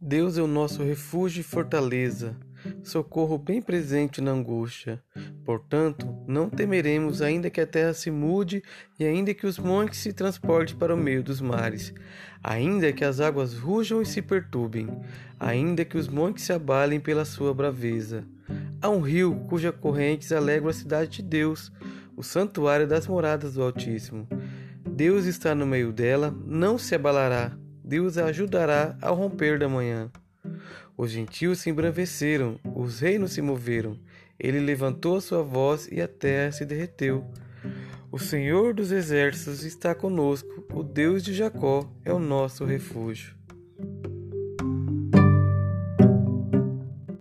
Deus é o nosso refúgio e fortaleza, socorro bem presente na angústia. Portanto, não temeremos, ainda que a terra se mude e ainda que os montes se transportem para o meio dos mares, ainda que as águas rujam e se perturbem, ainda que os montes se abalem pela sua braveza. Há um rio cuja correntes alegram a cidade de Deus, o santuário das moradas do Altíssimo. Deus está no meio dela, não se abalará. Deus a ajudará ao romper da manhã. Os gentios se embraveceram, os reinos se moveram. Ele levantou a sua voz e a terra se derreteu. O Senhor dos exércitos está conosco, o Deus de Jacó é o nosso refúgio.